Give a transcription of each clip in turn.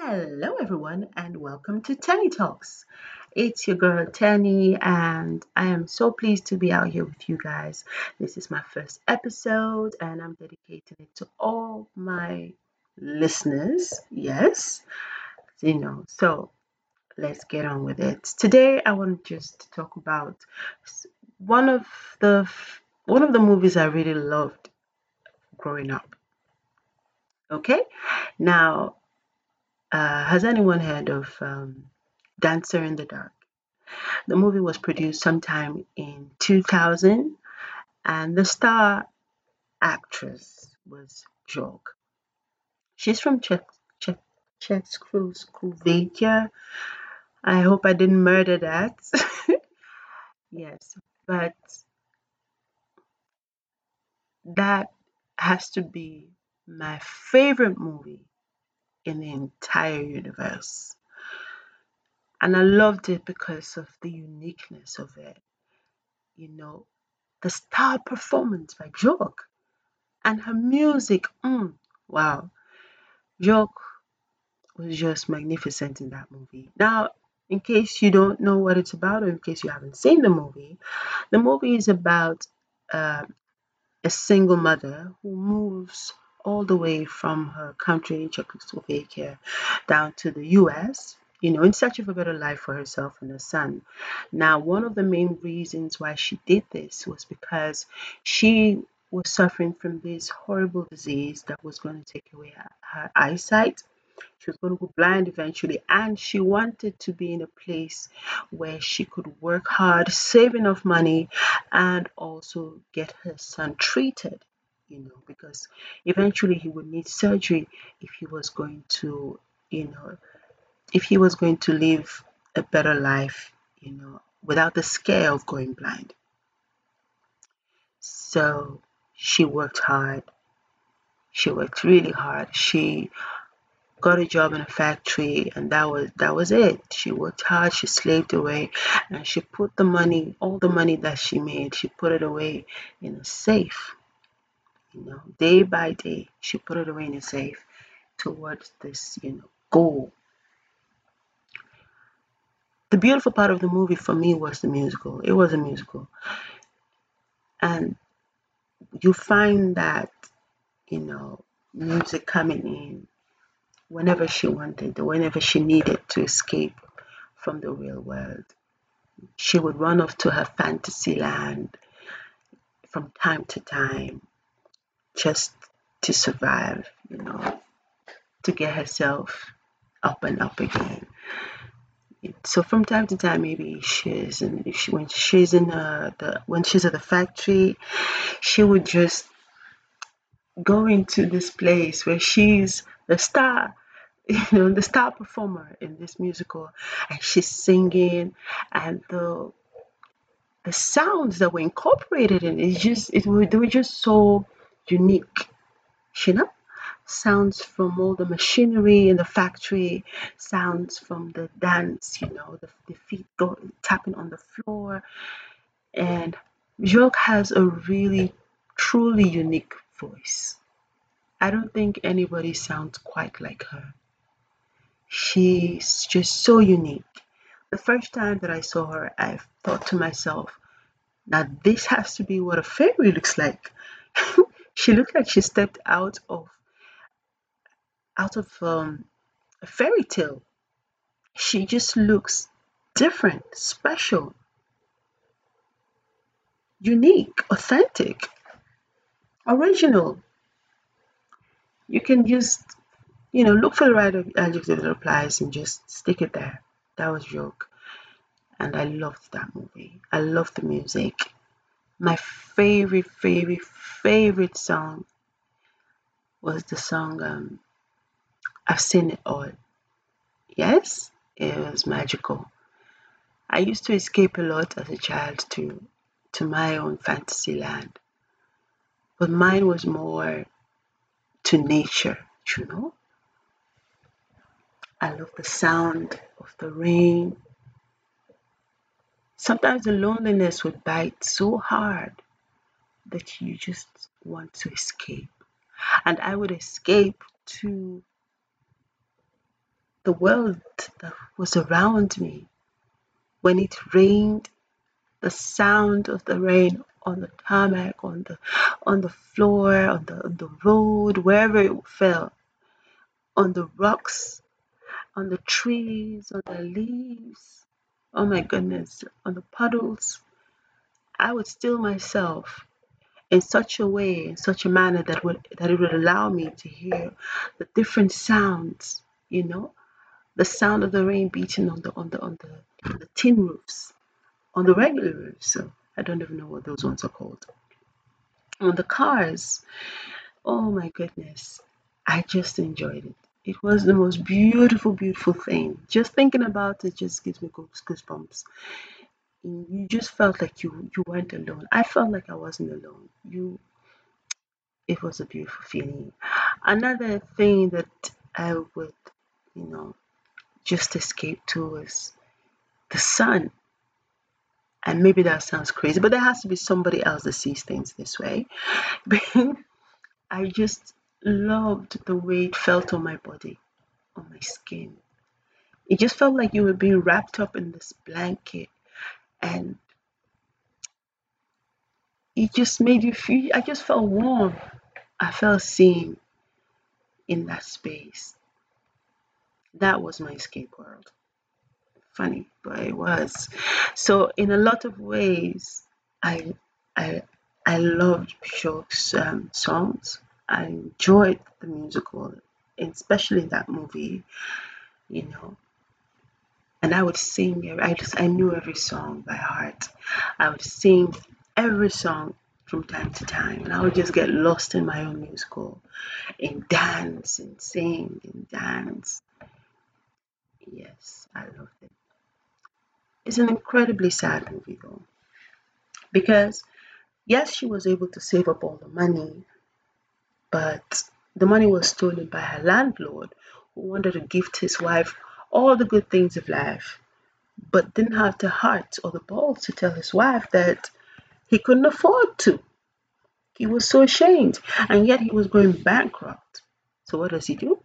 Hello, everyone, and welcome to Tenny Talks. It's your girl Tenny, and I am so pleased to be out here with you guys. This is my first episode, and I'm dedicating it to all my listeners. Yes, you know, so let's get on with it. Today, I want to just talk about one of the one of the movies I really loved growing up. Okay, now uh, has anyone heard of um, Dancer in the Dark? The movie was produced sometime in 2000, and the star actress was Bjork. She's from Czech, Czech, Czechoslovakia. I hope I didn't murder that. yes, but that has to be my favorite movie in the entire universe. And I loved it because of the uniqueness of it. You know, the star performance by Bjork and her music. Mm, wow. Bjork was just magnificent in that movie. Now, in case you don't know what it's about, or in case you haven't seen the movie, the movie is about uh, a single mother who moves all the way from her country, Czechoslovakia, down to the US, you know, in search of a better life for herself and her son. Now, one of the main reasons why she did this was because she was suffering from this horrible disease that was going to take away her, her eyesight she was going to go blind eventually, and she wanted to be in a place where she could work hard, save enough money, and also get her son treated. You know, because eventually he would need surgery if he was going to, you know, if he was going to live a better life, you know, without the scare of going blind. So she worked hard. She worked really hard. She got a job in a factory and that was that was it she worked hard she slaved away and she put the money all the money that she made she put it away in a safe you know day by day she put it away in a safe towards this you know goal. The beautiful part of the movie for me was the musical. It was a musical. And you find that you know music coming in whenever she wanted, whenever she needed to escape from the real world. She would run off to her fantasy land from time to time just to survive, you know, to get herself up and up again. So from time to time, maybe she's in, she, when she's in uh, the when she's at the factory, she would just go into this place where she's the star you know the star performer in this musical and she's singing and the the sounds that were incorporated in it just it were, they were just so unique you know sounds from all the machinery in the factory sounds from the dance you know the, the feet go tapping on the floor and Bjork has a really truly unique voice I don't think anybody sounds quite like her She's just so unique. The first time that I saw her, I thought to myself, now this has to be what a fairy looks like. she looked like she stepped out of out of um, a fairy tale. She just looks different, special, unique, authentic, original. You can just you know, look for the right adjective that applies and just stick it there. That was Bjork. And I loved that movie. I loved the music. My favorite, favorite, favorite song was the song um, I've Seen It All. Yes, it was magical. I used to escape a lot as a child to to my own fantasy land. But mine was more to nature, you know? I love the sound of the rain. Sometimes the loneliness would bite so hard that you just want to escape. And I would escape to the world that was around me. When it rained, the sound of the rain on the tarmac, on the on the floor, on the on the road, wherever it fell, on the rocks, on the trees, on the leaves. Oh my goodness, on the puddles. I would still myself in such a way, in such a manner that would that it would allow me to hear the different sounds, you know, the sound of the rain beating on the on the on the, on the tin roofs, on the regular roofs. So I don't even know what those ones are called. On the cars. Oh my goodness. I just enjoyed it. It was the most beautiful, beautiful thing. Just thinking about it just gives me goosebumps you just felt like you you weren't alone. I felt like I wasn't alone. You it was a beautiful feeling. Another thing that I would, you know, just escape to was the sun. And maybe that sounds crazy, but there has to be somebody else that sees things this way. I just loved the way it felt on my body, on my skin. It just felt like you were being wrapped up in this blanket and it just made you feel I just felt warm. I felt seen in that space. That was my escape world. Funny, but it was. So in a lot of ways, I I I loved Bjork's um, songs. I enjoyed the musical, especially that movie. You know, and I would sing. I just I knew every song by heart. I would sing every song from time to time, and I would just get lost in my own musical, and dance and sing and dance. Yes, I loved it. It's an incredibly sad movie though, because yes, she was able to save up all the money, but the money was stolen by her landlord who wanted to gift his wife all the good things of life, but didn't have the heart or the balls to tell his wife that he couldn't afford to. He was so ashamed, and yet he was going bankrupt. So what does he do?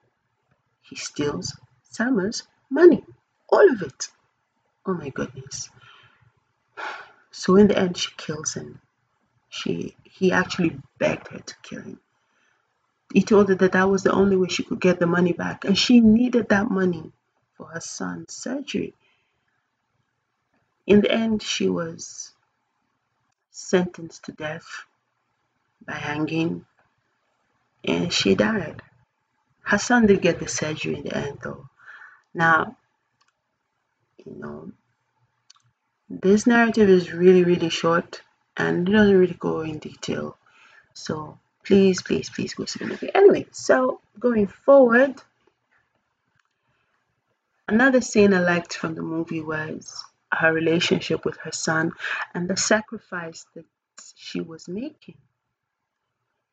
He steals Selma's money, all of it. Oh my goodness. So in the end, she kills him. She he actually begged her to kill him. He told her that that was the only way she could get the money back, and she needed that money for her son's surgery. In the end, she was sentenced to death by hanging and she died. Her son did get the surgery in the end, though. Now, you know, this narrative is really, really short and it doesn't really go in detail. So please, please, please go see the movie. Anyway, so going forward, another scene I liked from the movie was her relationship with her son and the sacrifice that she was making.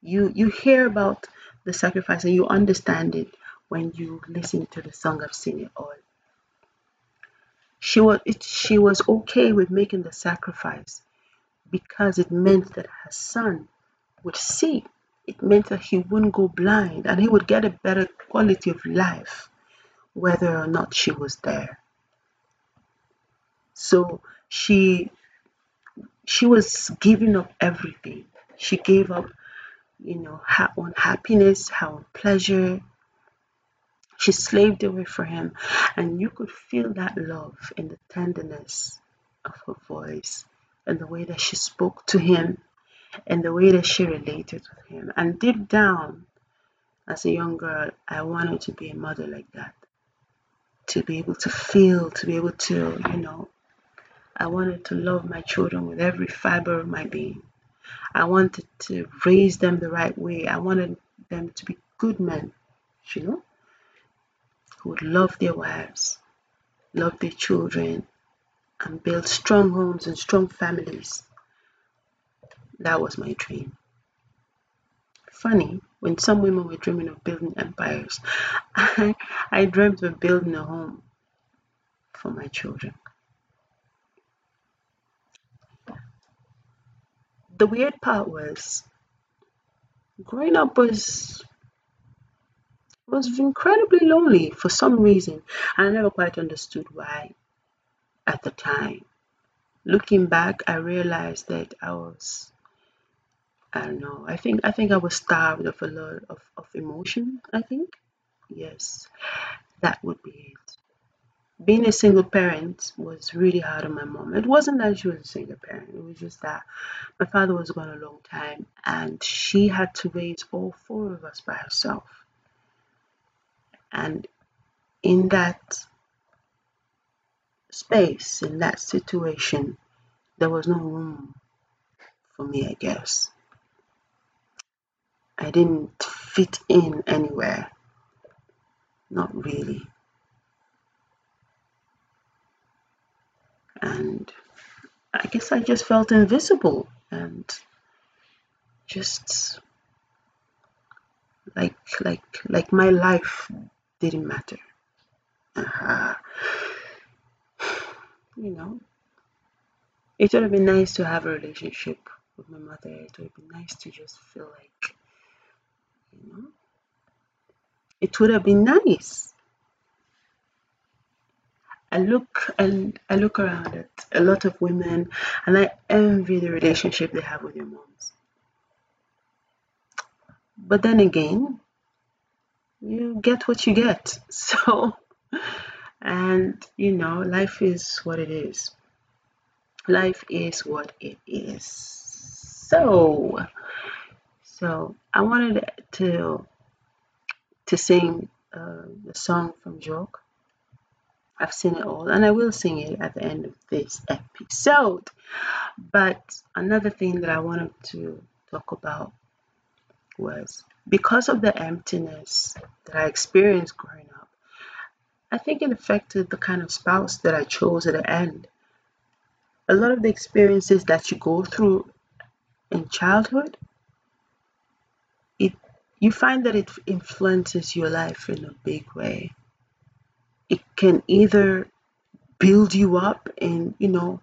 You you hear about the sacrifice and you understand it when you listen to the song I've seen it all. She was it, she was okay with making the sacrifice because it meant that her son would see. It meant that he wouldn't go blind and he would get a better quality of life whether or not she was there. So she she was giving up everything. She gave up, you know, her own happiness, her own pleasure. She slaved away for him, and you could feel that love in the tenderness of her voice and the way that she spoke to him and the way that she related with him. And deep down, as a young girl, I wanted to be a mother like that. To be able to feel, to be able to, you know, I wanted to love my children with every fiber of my being. I wanted to raise them the right way. I wanted them to be good men, you know, who would love their wives, love their children, and build strong homes and strong families. That was my dream. Funny, when some women were dreaming of building empires, I, I dreamt of building a home for my children. The weird part was growing up was was incredibly lonely for some reason. I never quite understood why at the time. Looking back, I realized that I was I don't know. I think I think I was starved of a lot of, of emotion, I think. Yes, that would be it. Being a single parent was really hard on my mom. It wasn't that she was a single parent, it was just that my father was gone a long time and she had to raise all four of us by herself. And in that space, in that situation, there was no room for me, I guess. I didn't fit in anywhere. Not really. And I guess I just felt invisible and just like like like my life didn't matter. Uh, you know, it would have been nice to have a relationship with my mother. It would have been nice to just feel like, you know, it would have been nice. I look and I look around at a lot of women and I envy the relationship they have with their moms. But then again, you get what you get. So, and you know, life is what it is. Life is what it is. So, so I wanted to to sing uh, the song from Bjork. I've seen it all, and I will sing it at the end of this episode. But another thing that I wanted to talk about was because of the emptiness that I experienced growing up, I think it affected the kind of spouse that I chose at the end. A lot of the experiences that you go through in childhood, you find that it influences your life in a big way. It can either build you up and, you know,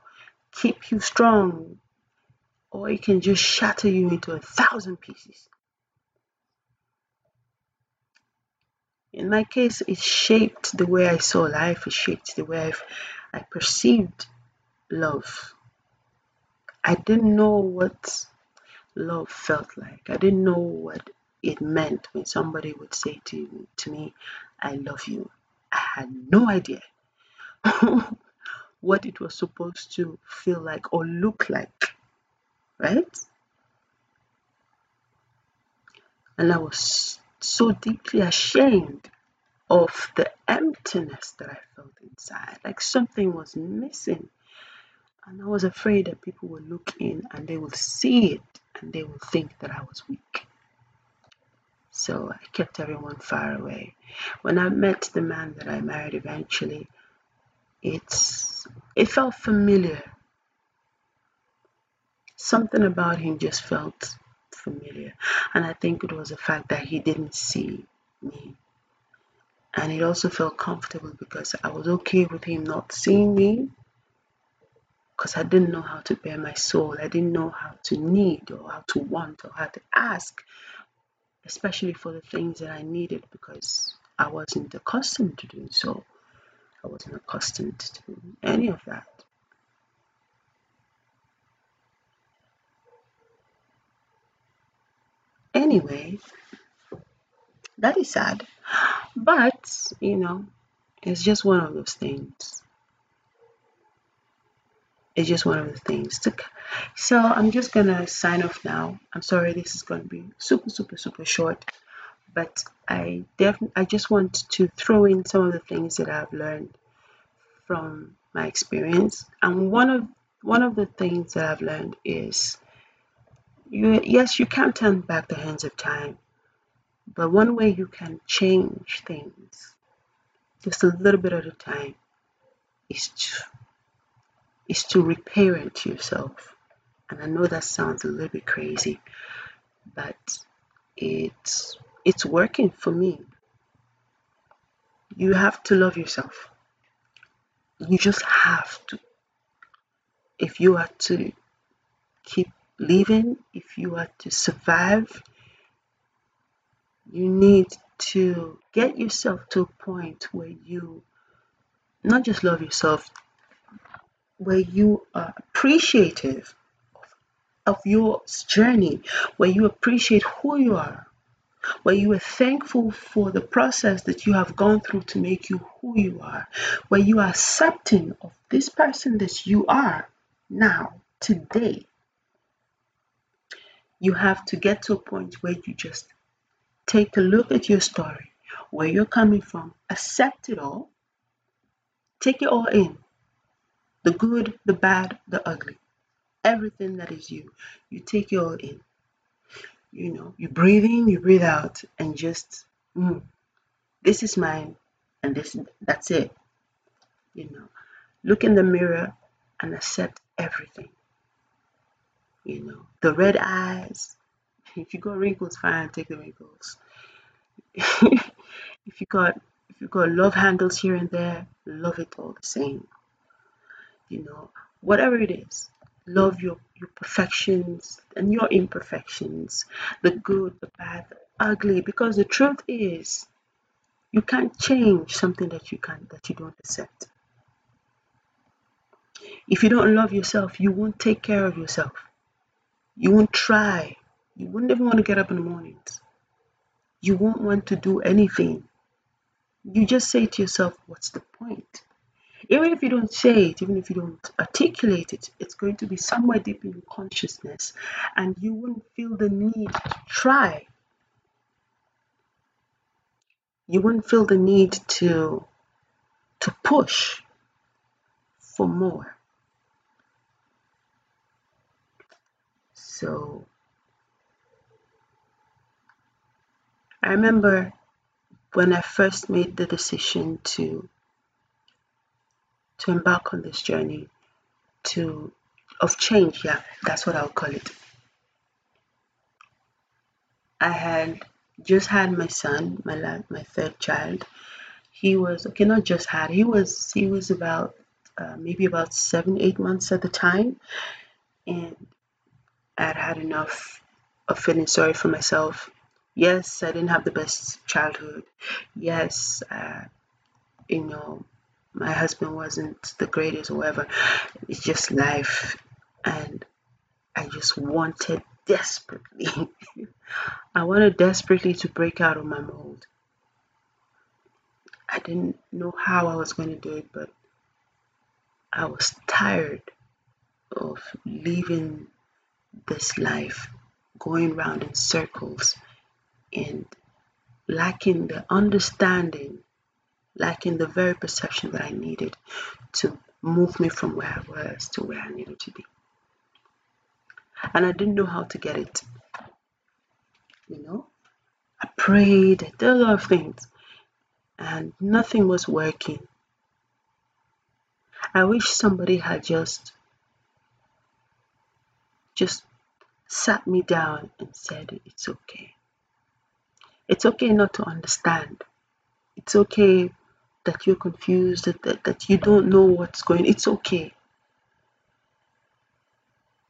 keep you strong, or it can just shatter you into a thousand pieces. In my case, it shaped the way I saw life, it shaped the way I've, I perceived love. I didn't know what love felt like. I didn't know what it meant when somebody would say to, to me, I love you. I had no idea what it was supposed to feel like or look like, right? And I was so deeply ashamed of the emptiness that I felt inside, like something was missing. And I was afraid that people would look in and they would see it and they would think that I was weak. So I kept everyone far away. When I met the man that I married eventually, it's it felt familiar. Something about him just felt familiar. And I think it was the fact that he didn't see me. And it also felt comfortable because I was okay with him not seeing me because I didn't know how to bear my soul. I didn't know how to need or how to want or how to ask especially for the things that I needed because I wasn't accustomed to doing so. I wasn't accustomed to any of that. Anyway, that is sad. But, you know, it's just one of those things. It's just one of the things. So I'm just gonna sign off now. I'm sorry this is gonna be super, super, super short, but I definitely I just want to throw in some of the things that I've learned from my experience. And one of one of the things that I've learned is you yes, you can't turn back the hands of time, but one way you can change things just a little bit at a time is to is to reparent yourself. And I know that sounds a little bit crazy, but it's it's working for me. You have to love yourself. You just have to. If you are to keep living, if you are to survive, you need to get yourself to a point where you not just love yourself, where you are appreciative of your journey, where you appreciate who you are, where you are thankful for the process that you have gone through to make you who you are, where you are accepting of this person that you are now, today. You have to get to a point where you just take a look at your story, where you're coming from, accept it all, take it all in the good, the bad, the ugly, everything that is you. You take it all in you know, you breathe in, you breathe out, and just, mm, this is mine, and this, that's it. You know, look in the mirror and accept everything. You know, the red eyes. If you got wrinkles, fine, take the wrinkles. if you got if you got love handles here and there, love it all the same. You know, whatever it is, love your, your perfections and your imperfections, the good, the bad, the ugly, because the truth is you can't change something that you can't that you don't accept. If you don't love yourself, you won't take care of yourself. You won't try. You wouldn't even want to get up in the mornings. You won't want to do anything. You just say to yourself, what's the point? Even if you don't say it, even if you don't articulate it, it's going to be somewhere deep in your consciousness, and you won't feel the need to try. You won't feel the need to to push for more. So I remember when I first made the decision to embark on this journey to of change yeah that's what i'll call it. I had just had my son my my third child. He was okay not just had he was he was about uh, maybe about seven eight months at the time. And i'd had enough of feeling sorry for myself. Yes i didn't have the best childhood. Yes uh, you know my husband wasn't the greatest or whatever. It's just life. And I just wanted desperately, I wanted desperately to break out of my mold. I didn't know how I was going to do it, but I was tired of living this life, going round in circles and lacking the understanding lacking the very perception that I needed to move me from where I was to where I needed to be. And I didn't know how to get it. You know, I prayed, I did a lot of things, and nothing was working. I wish somebody had just just sat me down and said it's okay. It's okay not to understand. It's okay that you're confused, that, that, that you don't know what's going it's okay.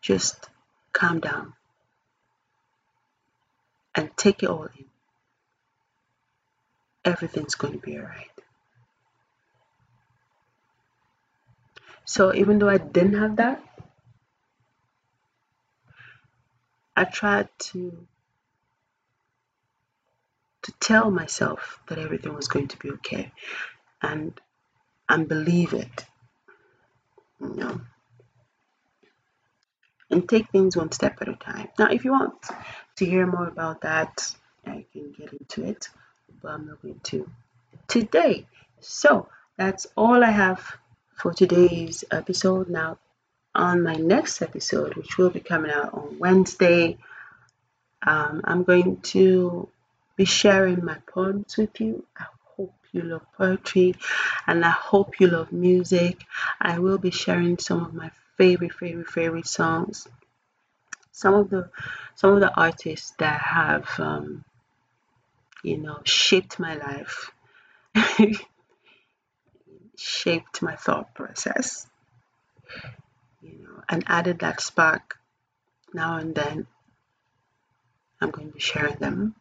Just calm down and take it all in. Everything's going to be alright. So even though I didn't have that, I tried to to tell myself that everything was going to be okay and and believe it. You know. And take things one step at a time. Now if you want to hear more about that, I can get into it, but I'm not going to today. So that's all I have for today's episode. Now on my next episode, which will be coming out on Wednesday, um, I'm going to be sharing my poems with you. I you love poetry and I hope you love music. I will be sharing some of my favorite, favorite, favorite songs. Some of the some of the artists that have um, you know shaped my life, shaped my thought process, you know, and added that spark now and then. I'm going to be sharing them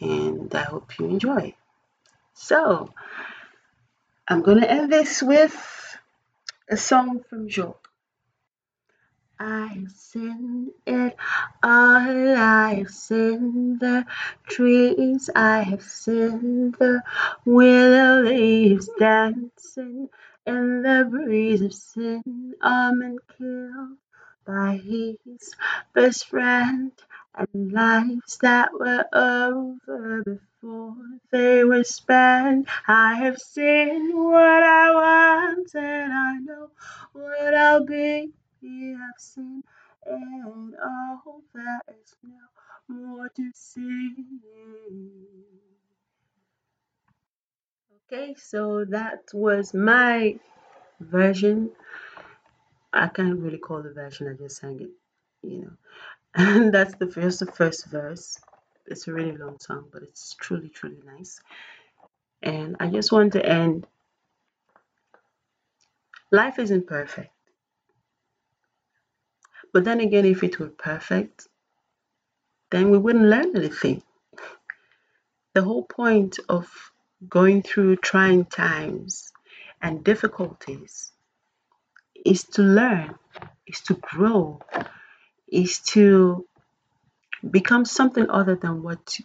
and I hope you enjoy. So, I'm going to end this with a song from Bjork. I have seen it all. I have seen the trees. I have seen the willow leaves dancing in the breeze of sin. I'm and killed by his best friend and lives that were over before they were spent. I have seen what I want and I know what I'll be I've seen, and all that is now more to see. Okay, so that was my version. I can't really call the version, I just sang it, you know. And that's the first the first verse. It's a really long song, but it's truly, truly nice. And I just want to end. Life isn't perfect. But then again, if it were perfect, then we wouldn't learn anything. The whole point of going through trying times and difficulties is to learn, is to grow, is to become something other than what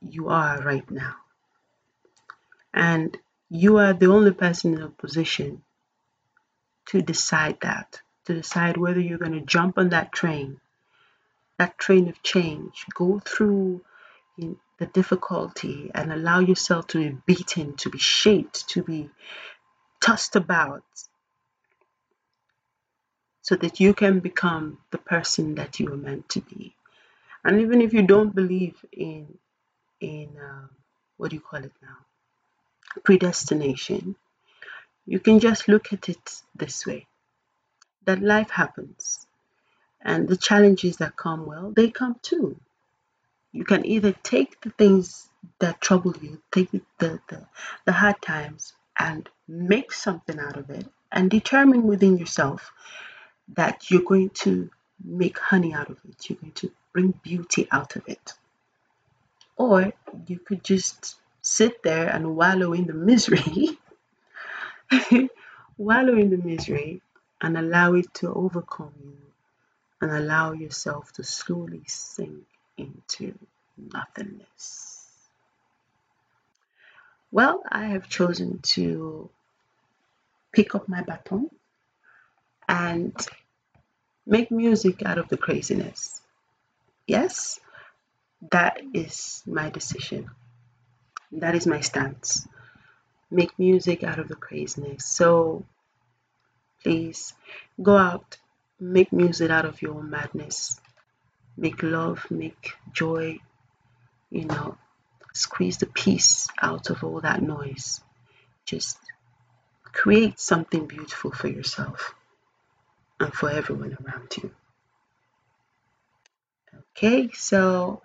you are right now. And you are the only person in a position to decide that to decide whether you're going to jump on that train, that train of change, go through the difficulty and allow yourself to be beaten, to be shaped, to be tossed about, so that you can become the person that you are meant to be. And even if you don't believe in in um, what do you call it now, predestination, you can just look at it this way that life happens and the challenges that come, well, they come too. You can either take the things that trouble you, take the, the, the, hard times, and make something out of it, and determine within yourself that you're going to make honey out of it, you're going to bring beauty out of it. Or you could just sit there and wallow in the misery, wallow in the misery, and allow it to overcome you and allow yourself to slowly sink into nothingness. Well, I have chosen to pick up my baton and make music out of the craziness. Yes, that is my decision. That is my stance. Make music out of the craziness. So Please go out, make music out of your madness. Make love, make joy, you know, squeeze the peace out of all that noise. Just create something beautiful for yourself and for everyone around you. Okay, so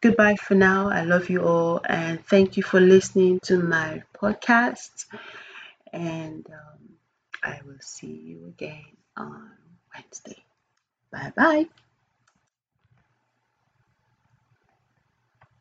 goodbye for now. I love you all and thank you for listening to my podcast and um, I will see you again on Wednesday. Bye bye.